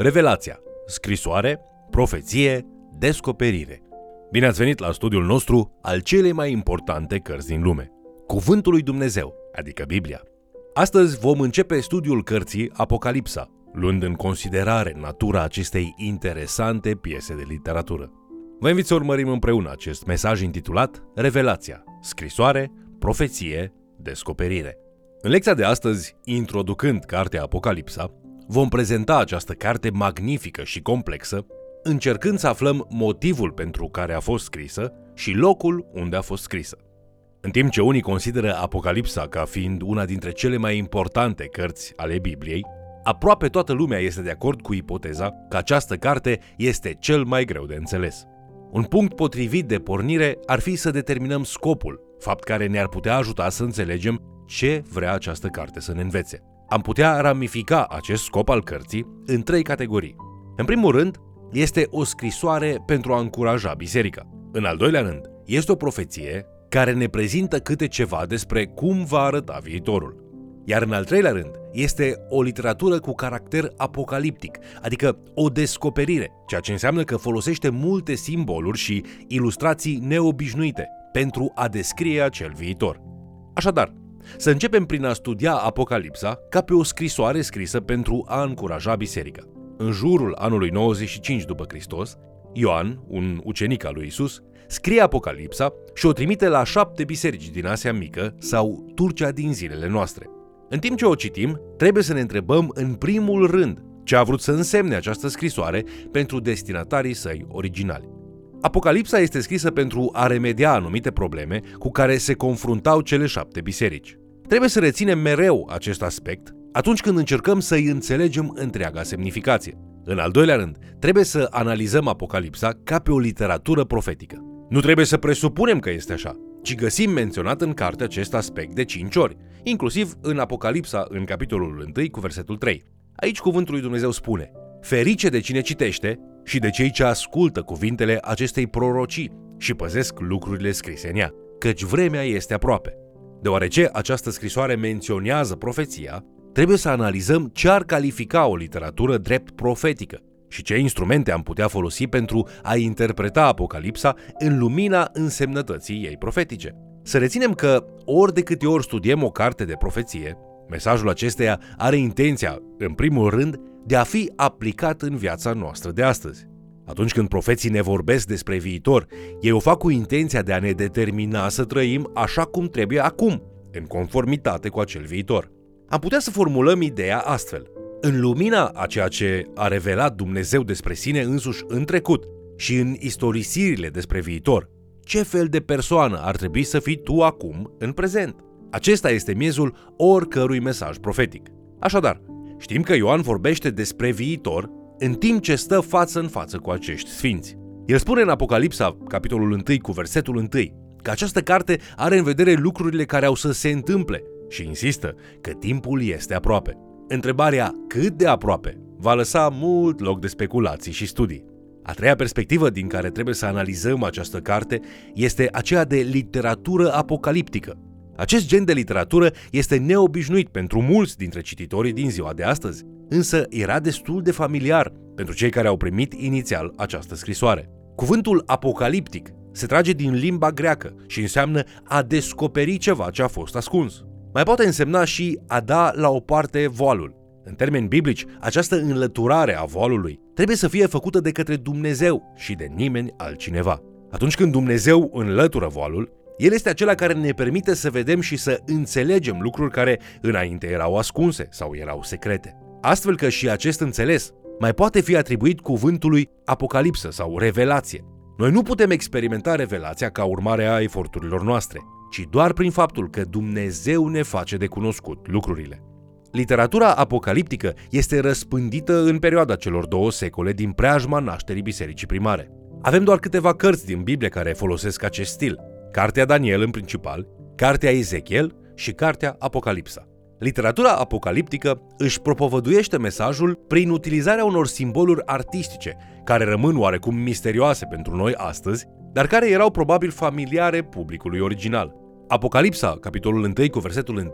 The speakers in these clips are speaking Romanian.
Revelația, scrisoare, profeție, descoperire. Bine ați venit la studiul nostru al celei mai importante cărți din lume, Cuvântul lui Dumnezeu, adică Biblia. Astăzi vom începe studiul cărții Apocalipsa, luând în considerare natura acestei interesante piese de literatură. Vă invit să urmărim împreună acest mesaj intitulat Revelația, scrisoare, profeție, descoperire. În lecția de astăzi, introducând cartea Apocalipsa, vom prezenta această carte magnifică și complexă, încercând să aflăm motivul pentru care a fost scrisă și locul unde a fost scrisă. În timp ce unii consideră Apocalipsa ca fiind una dintre cele mai importante cărți ale Bibliei, aproape toată lumea este de acord cu ipoteza că această carte este cel mai greu de înțeles. Un punct potrivit de pornire ar fi să determinăm scopul, fapt care ne-ar putea ajuta să înțelegem ce vrea această carte să ne învețe. Am putea ramifica acest scop al cărții în trei categorii. În primul rând, este o scrisoare pentru a încuraja biserica. În al doilea rând, este o profeție care ne prezintă câte ceva despre cum va arăta viitorul. Iar în al treilea rând, este o literatură cu caracter apocaliptic, adică o descoperire, ceea ce înseamnă că folosește multe simboluri și ilustrații neobișnuite pentru a descrie acel viitor. Așadar, să începem prin a studia Apocalipsa ca pe o scrisoare scrisă pentru a încuraja biserica. În jurul anului 95 după Hristos, Ioan, un ucenic al lui Isus, scrie Apocalipsa și o trimite la șapte biserici din Asia Mică sau Turcia din zilele noastre. În timp ce o citim, trebuie să ne întrebăm în primul rând ce a vrut să însemne această scrisoare pentru destinatarii săi originali. Apocalipsa este scrisă pentru a remedia anumite probleme cu care se confruntau cele șapte biserici. Trebuie să reținem mereu acest aspect atunci când încercăm să-i înțelegem întreaga semnificație. În al doilea rând, trebuie să analizăm Apocalipsa ca pe o literatură profetică. Nu trebuie să presupunem că este așa, ci găsim menționat în carte acest aspect de 5 ori, inclusiv în Apocalipsa, în capitolul 1 cu versetul 3. Aici cuvântul lui Dumnezeu spune, Ferice de cine citește și de cei ce ascultă cuvintele acestei prorocii și păzesc lucrurile scrise în ea, căci vremea este aproape. Deoarece această scrisoare menționează profeția, trebuie să analizăm ce ar califica o literatură drept profetică și ce instrumente am putea folosi pentru a interpreta Apocalipsa în lumina însemnătății ei profetice. Să reținem că ori de câte ori studiem o carte de profeție, mesajul acesteia are intenția, în primul rând, de a fi aplicat în viața noastră de astăzi. Atunci când profeții ne vorbesc despre viitor, ei o fac cu intenția de a ne determina să trăim așa cum trebuie acum, în conformitate cu acel viitor. Am putea să formulăm ideea astfel. În lumina a ceea ce a revelat Dumnezeu despre sine însuși în trecut și în istorisirile despre viitor, ce fel de persoană ar trebui să fii tu acum, în prezent? Acesta este miezul oricărui mesaj profetic. Așadar, știm că Ioan vorbește despre viitor în timp ce stă față în față cu acești sfinți. El spune în Apocalipsa, capitolul 1, cu versetul 1, că această carte are în vedere lucrurile care au să se întâmple și insistă că timpul este aproape. Întrebarea cât de aproape va lăsa mult loc de speculații și studii. A treia perspectivă din care trebuie să analizăm această carte este aceea de literatură apocaliptică. Acest gen de literatură este neobișnuit pentru mulți dintre cititorii din ziua de astăzi, însă era destul de familiar pentru cei care au primit inițial această scrisoare. Cuvântul apocaliptic se trage din limba greacă și înseamnă a descoperi ceva ce a fost ascuns. Mai poate însemna și a da la o parte voalul. În termeni biblici, această înlăturare a voalului trebuie să fie făcută de către Dumnezeu și de nimeni altcineva. Atunci când Dumnezeu înlătură voalul, el este acela care ne permite să vedem și să înțelegem lucruri care înainte erau ascunse sau erau secrete. Astfel că și acest înțeles mai poate fi atribuit cuvântului apocalipsă sau revelație. Noi nu putem experimenta revelația ca urmare a eforturilor noastre, ci doar prin faptul că Dumnezeu ne face de cunoscut lucrurile. Literatura apocaliptică este răspândită în perioada celor două secole din preajma nașterii bisericii primare. Avem doar câteva cărți din Biblie care folosesc acest stil. Cartea Daniel în principal, Cartea Ezechiel și Cartea Apocalipsa. Literatura apocaliptică își propovăduiește mesajul prin utilizarea unor simboluri artistice, care rămân oarecum misterioase pentru noi astăzi, dar care erau probabil familiare publicului original. Apocalipsa, capitolul 1 cu versetul 1,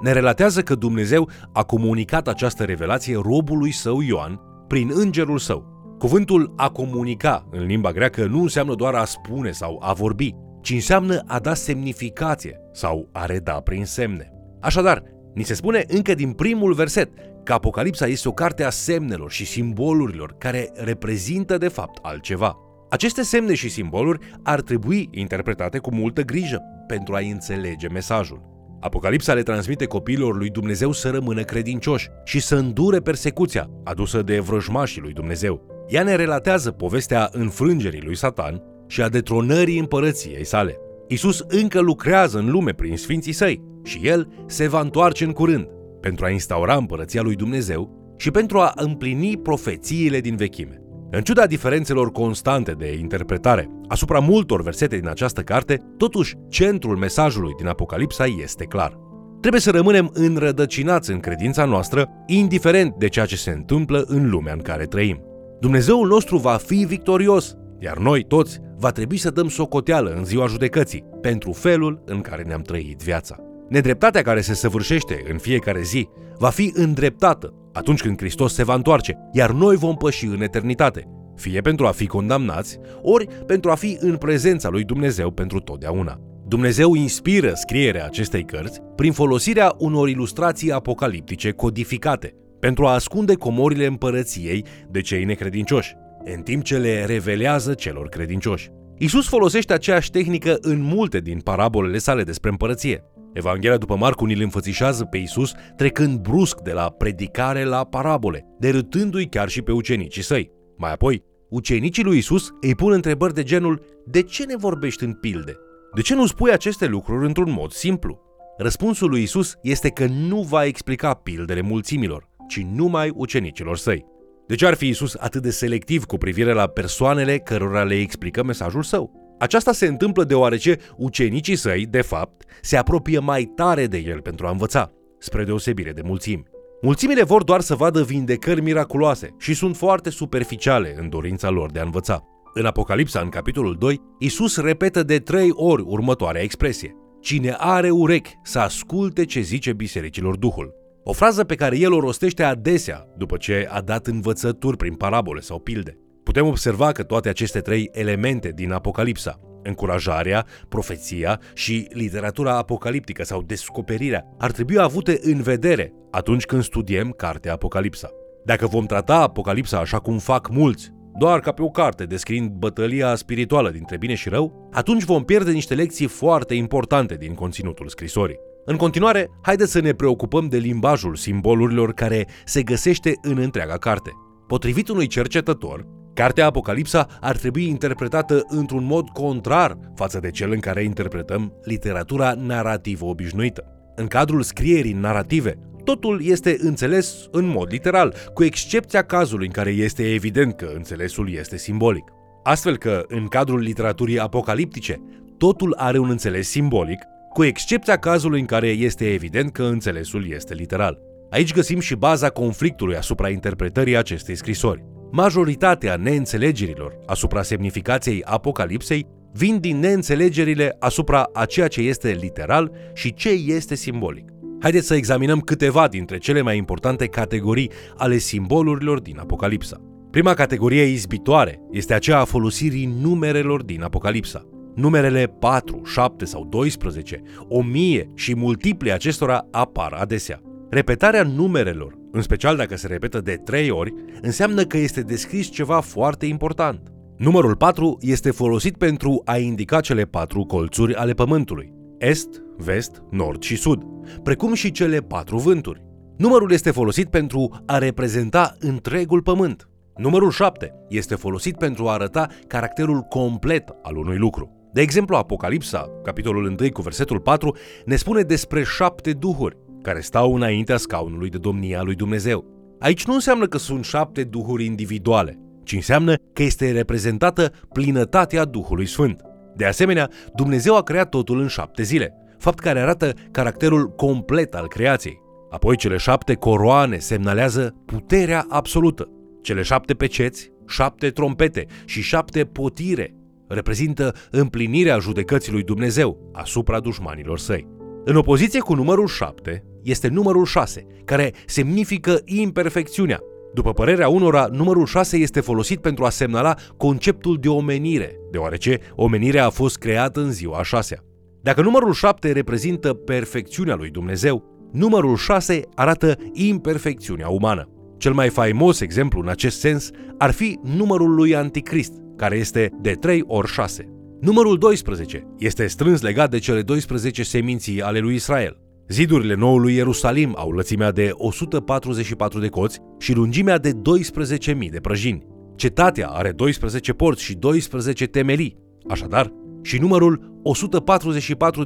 ne relatează că Dumnezeu a comunicat această revelație robului său Ioan prin îngerul său. Cuvântul a comunica în limba greacă nu înseamnă doar a spune sau a vorbi, ci înseamnă a da semnificație sau a reda prin semne. Așadar, ni se spune încă din primul verset că Apocalipsa este o carte a semnelor și simbolurilor care reprezintă de fapt altceva. Aceste semne și simboluri ar trebui interpretate cu multă grijă pentru a înțelege mesajul. Apocalipsa le transmite copiilor lui Dumnezeu să rămână credincioși și să îndure persecuția adusă de vrăjmașii lui Dumnezeu. Ea ne relatează povestea înfrângerii lui Satan și a detronării împărăției sale. Isus încă lucrează în lume prin sfinții săi și el se va întoarce în curând pentru a instaura împărăția lui Dumnezeu și pentru a împlini profețiile din vechime. În ciuda diferențelor constante de interpretare asupra multor versete din această carte, totuși centrul mesajului din Apocalipsa este clar. Trebuie să rămânem înrădăcinați în credința noastră, indiferent de ceea ce se întâmplă în lumea în care trăim. Dumnezeul nostru va fi victorios, iar noi toți va trebui să dăm socoteală în ziua judecății pentru felul în care ne-am trăit viața. Nedreptatea care se săvârșește în fiecare zi va fi îndreptată atunci când Hristos se va întoarce, iar noi vom păși în eternitate, fie pentru a fi condamnați, ori pentru a fi în prezența lui Dumnezeu pentru totdeauna. Dumnezeu inspiră scrierea acestei cărți prin folosirea unor ilustrații apocaliptice codificate, pentru a ascunde comorile împărăției de cei necredincioși, în timp ce le revelează celor credincioși. Isus folosește aceeași tehnică în multe din parabolele sale despre împărăție. Evanghelia după Marcu ni-l înfățișează pe Isus trecând brusc de la predicare la parabole, derâtându-i chiar și pe ucenicii săi. Mai apoi, ucenicii lui Isus îi pun întrebări de genul De ce ne vorbești în pilde? De ce nu spui aceste lucruri într-un mod simplu? Răspunsul lui Isus este că nu va explica pildele mulțimilor, ci numai ucenicilor săi. De ce ar fi Isus atât de selectiv cu privire la persoanele cărora le explică mesajul său? Aceasta se întâmplă deoarece ucenicii săi, de fapt, se apropie mai tare de el pentru a învăța, spre deosebire de mulțimi. Mulțimile vor doar să vadă vindecări miraculoase și sunt foarte superficiale în dorința lor de a învăța. În Apocalipsa, în capitolul 2, Isus repetă de trei ori următoarea expresie. Cine are urechi să asculte ce zice bisericilor Duhul. O frază pe care el o rostește adesea după ce a dat învățături prin parabole sau pilde. Putem observa că toate aceste trei elemente din Apocalipsa, încurajarea, profeția și literatura apocaliptică sau descoperirea, ar trebui avute în vedere atunci când studiem cartea Apocalipsa. Dacă vom trata Apocalipsa așa cum fac mulți, doar ca pe o carte descriind bătălia spirituală dintre bine și rău, atunci vom pierde niște lecții foarte importante din conținutul scrisorii. În continuare, haideți să ne preocupăm de limbajul simbolurilor care se găsește în întreaga carte. Potrivit unui cercetător, Cartea Apocalipsa ar trebui interpretată într-un mod contrar față de cel în care interpretăm literatura narrativă obișnuită. În cadrul scrierii narrative, totul este înțeles în mod literal, cu excepția cazului în care este evident că înțelesul este simbolic. Astfel că, în cadrul literaturii apocaliptice, totul are un înțeles simbolic, cu excepția cazului în care este evident că înțelesul este literal. Aici găsim și baza conflictului asupra interpretării acestei scrisori. Majoritatea neînțelegerilor asupra semnificației Apocalipsei vin din neînțelegerile asupra a ceea ce este literal și ce este simbolic. Haideți să examinăm câteva dintre cele mai importante categorii ale simbolurilor din Apocalipsa. Prima categorie izbitoare este aceea a folosirii numerelor din Apocalipsa. Numerele 4, 7 sau 12, 1000 și multiple acestora apar adesea. Repetarea numerelor în special dacă se repetă de trei ori, înseamnă că este descris ceva foarte important. Numărul 4 este folosit pentru a indica cele patru colțuri ale Pământului, est, vest, nord și sud, precum și cele patru vânturi. Numărul este folosit pentru a reprezenta întregul Pământ. Numărul 7 este folosit pentru a arăta caracterul complet al unui lucru. De exemplu, Apocalipsa, capitolul 1 cu versetul 4, ne spune despre șapte duhuri, care stau înaintea scaunului de domnia lui Dumnezeu. Aici nu înseamnă că sunt șapte duhuri individuale, ci înseamnă că este reprezentată plinătatea Duhului Sfânt. De asemenea, Dumnezeu a creat totul în șapte zile, fapt care arată caracterul complet al creației. Apoi cele șapte coroane semnalează puterea absolută. Cele șapte peceți, șapte trompete și șapte potire reprezintă împlinirea judecății lui Dumnezeu asupra dușmanilor săi. În opoziție cu numărul 7 este numărul 6, care semnifică imperfecțiunea, După părerea unora, numărul 6 este folosit pentru a semnala conceptul de omenire, deoarece omenirea a fost creată în ziua a șasea. Dacă numărul 7 reprezintă perfecțiunea lui Dumnezeu, numărul 6 arată imperfecțiunea umană. Cel mai faimos exemplu în acest sens ar fi numărul lui Anticrist, care este de 3 ori 6. Numărul 12 este strâns legat de cele 12 seminții ale lui Israel. Zidurile noului Ierusalim au lățimea de 144 de coți și lungimea de 12.000 de prăjini. Cetatea are 12 porți și 12 temelii. Așadar, și numărul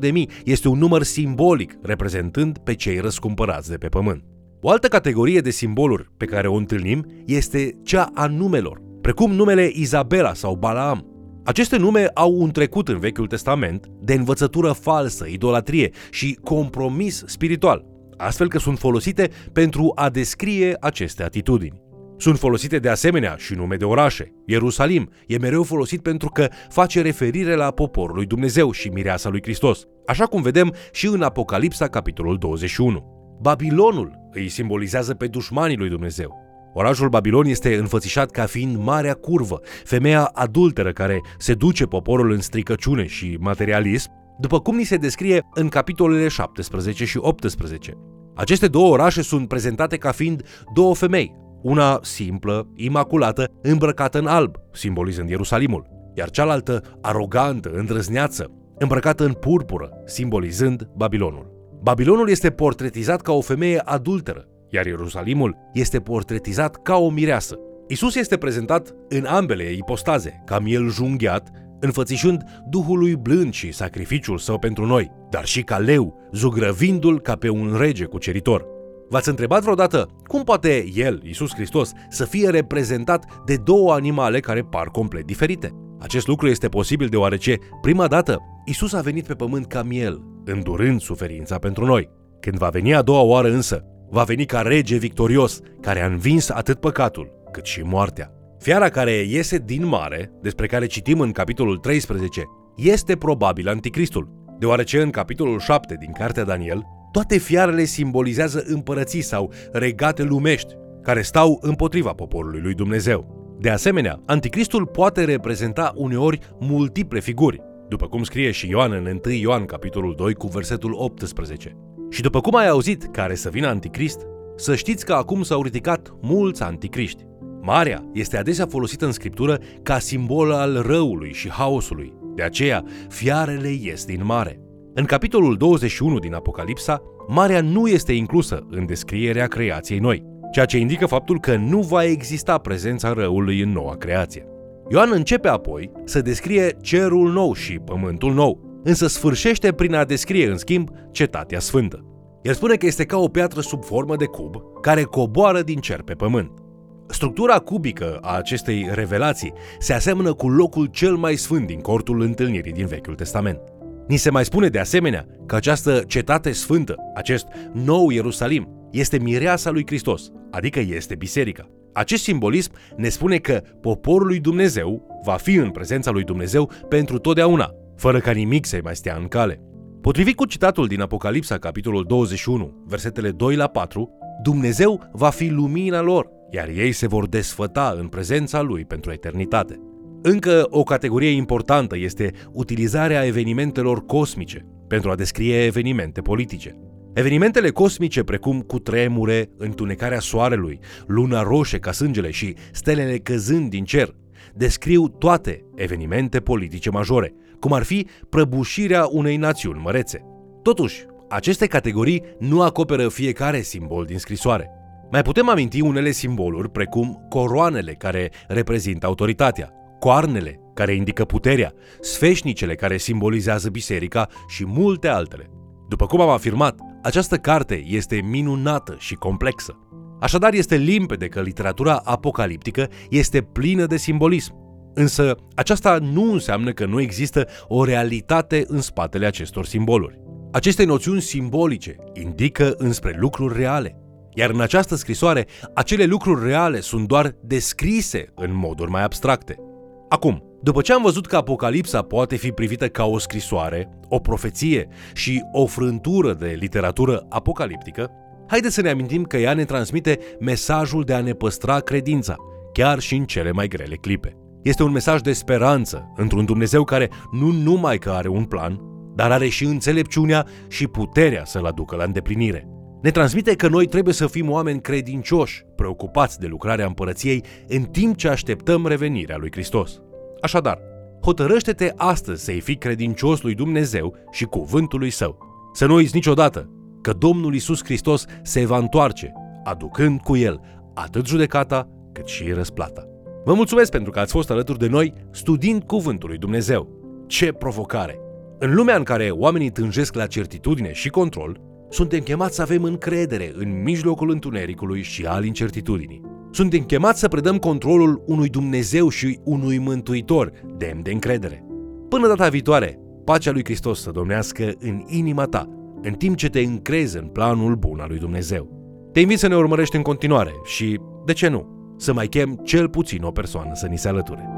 144.000 este un număr simbolic, reprezentând pe cei răscumpărați de pe pământ. O altă categorie de simboluri pe care o întâlnim este cea a numelor, precum numele Izabela sau Balaam. Aceste nume au un trecut în Vechiul Testament de învățătură falsă, idolatrie și compromis spiritual, astfel că sunt folosite pentru a descrie aceste atitudini. Sunt folosite de asemenea și nume de orașe. Ierusalim e mereu folosit pentru că face referire la poporul lui Dumnezeu și mireasa lui Hristos, așa cum vedem și în Apocalipsa capitolul 21. Babilonul îi simbolizează pe dușmanii lui Dumnezeu. Orașul Babilon este înfățișat ca fiind marea curvă, femeia adulteră care se duce poporul în stricăciune și materialism, după cum ni se descrie în capitolele 17 și 18. Aceste două orașe sunt prezentate ca fiind două femei, una simplă, imaculată, îmbrăcată în alb, simbolizând Ierusalimul, iar cealaltă arogantă, îndrăzneață, îmbrăcată în purpură, simbolizând Babilonul. Babilonul este portretizat ca o femeie adulteră, iar Ierusalimul este portretizat ca o mireasă. Isus este prezentat în ambele ipostaze, ca miel junghiat, înfățișând Duhului blând și sacrificiul său pentru noi, dar și ca leu, zugrăvindu-l ca pe un rege cuceritor. V-ați întrebat vreodată cum poate El, Isus Hristos, să fie reprezentat de două animale care par complet diferite? Acest lucru este posibil deoarece, prima dată, Isus a venit pe pământ ca miel, îndurând suferința pentru noi. Când va veni a doua oară însă, va veni ca rege victorios, care a învins atât păcatul, cât și moartea. Fiara care iese din mare, despre care citim în capitolul 13, este probabil anticristul, deoarece în capitolul 7 din cartea Daniel, toate fiarele simbolizează împărății sau regate lumești, care stau împotriva poporului lui Dumnezeu. De asemenea, anticristul poate reprezenta uneori multiple figuri, după cum scrie și Ioan în 1 Ioan capitolul 2 cu versetul 18. Și după cum ai auzit care să vină anticrist, să știți că acum s-au ridicat mulți anticriști. Marea este adesea folosită în scriptură ca simbol al răului și haosului. De aceea, fiarele ies din mare. În capitolul 21 din Apocalipsa, marea nu este inclusă în descrierea creației noi, ceea ce indică faptul că nu va exista prezența răului în noua creație. Ioan începe apoi să descrie cerul nou și pământul nou, însă sfârșește prin a descrie, în schimb, cetatea sfântă. El spune că este ca o piatră sub formă de cub care coboară din cer pe pământ. Structura cubică a acestei revelații se aseamănă cu locul cel mai sfânt din cortul întâlnirii din Vechiul Testament. Ni se mai spune de asemenea că această cetate sfântă, acest nou Ierusalim, este mireasa lui Hristos, adică este biserica. Acest simbolism ne spune că poporul lui Dumnezeu va fi în prezența lui Dumnezeu pentru totdeauna, fără ca nimic să-i mai stea în cale. Potrivit cu citatul din Apocalipsa, capitolul 21, versetele 2 la 4, Dumnezeu va fi lumina lor, iar ei se vor desfăta în prezența Lui pentru eternitate. Încă o categorie importantă este utilizarea evenimentelor cosmice pentru a descrie evenimente politice. Evenimentele cosmice precum cutremure, întunecarea soarelui, luna roșie ca sângele și stelele căzând din cer descriu toate evenimente politice majore, cum ar fi prăbușirea unei națiuni mărețe. Totuși, aceste categorii nu acoperă fiecare simbol din scrisoare. Mai putem aminti unele simboluri precum coroanele care reprezintă autoritatea, coarnele care indică puterea, sfeșnicele care simbolizează biserica și multe altele. După cum am afirmat, această carte este minunată și complexă. Așadar, este limpede că literatura apocaliptică este plină de simbolism. Însă, aceasta nu înseamnă că nu există o realitate în spatele acestor simboluri. Aceste noțiuni simbolice indică înspre lucruri reale, iar în această scrisoare, acele lucruri reale sunt doar descrise în moduri mai abstracte. Acum, după ce am văzut că Apocalipsa poate fi privită ca o scrisoare, o profeție și o frântură de literatură apocaliptică, Haideți să ne amintim că ea ne transmite mesajul de a ne păstra credința, chiar și în cele mai grele clipe. Este un mesaj de speranță într-un Dumnezeu care nu numai că are un plan, dar are și înțelepciunea și puterea să-l aducă la îndeplinire. Ne transmite că noi trebuie să fim oameni credincioși, preocupați de lucrarea împărăției, în timp ce așteptăm revenirea lui Hristos. Așadar, hotărăște-te astăzi să-i fii credincios lui Dumnezeu și cuvântului său. Să nu uiți niciodată că Domnul Isus Hristos se va întoarce, aducând cu el atât judecata cât și răsplata. Vă mulțumesc pentru că ați fost alături de noi studiind Cuvântul lui Dumnezeu. Ce provocare! În lumea în care oamenii tânjesc la certitudine și control, suntem chemați să avem încredere în mijlocul întunericului și al incertitudinii. Suntem chemați să predăm controlul unui Dumnezeu și unui Mântuitor demn de încredere. Până data viitoare, pacea lui Hristos să domnească în inima ta, în timp ce te încrezi în planul bun al lui Dumnezeu. Te invit să ne urmărești în continuare și, de ce nu, să mai chem cel puțin o persoană să ni se alăture.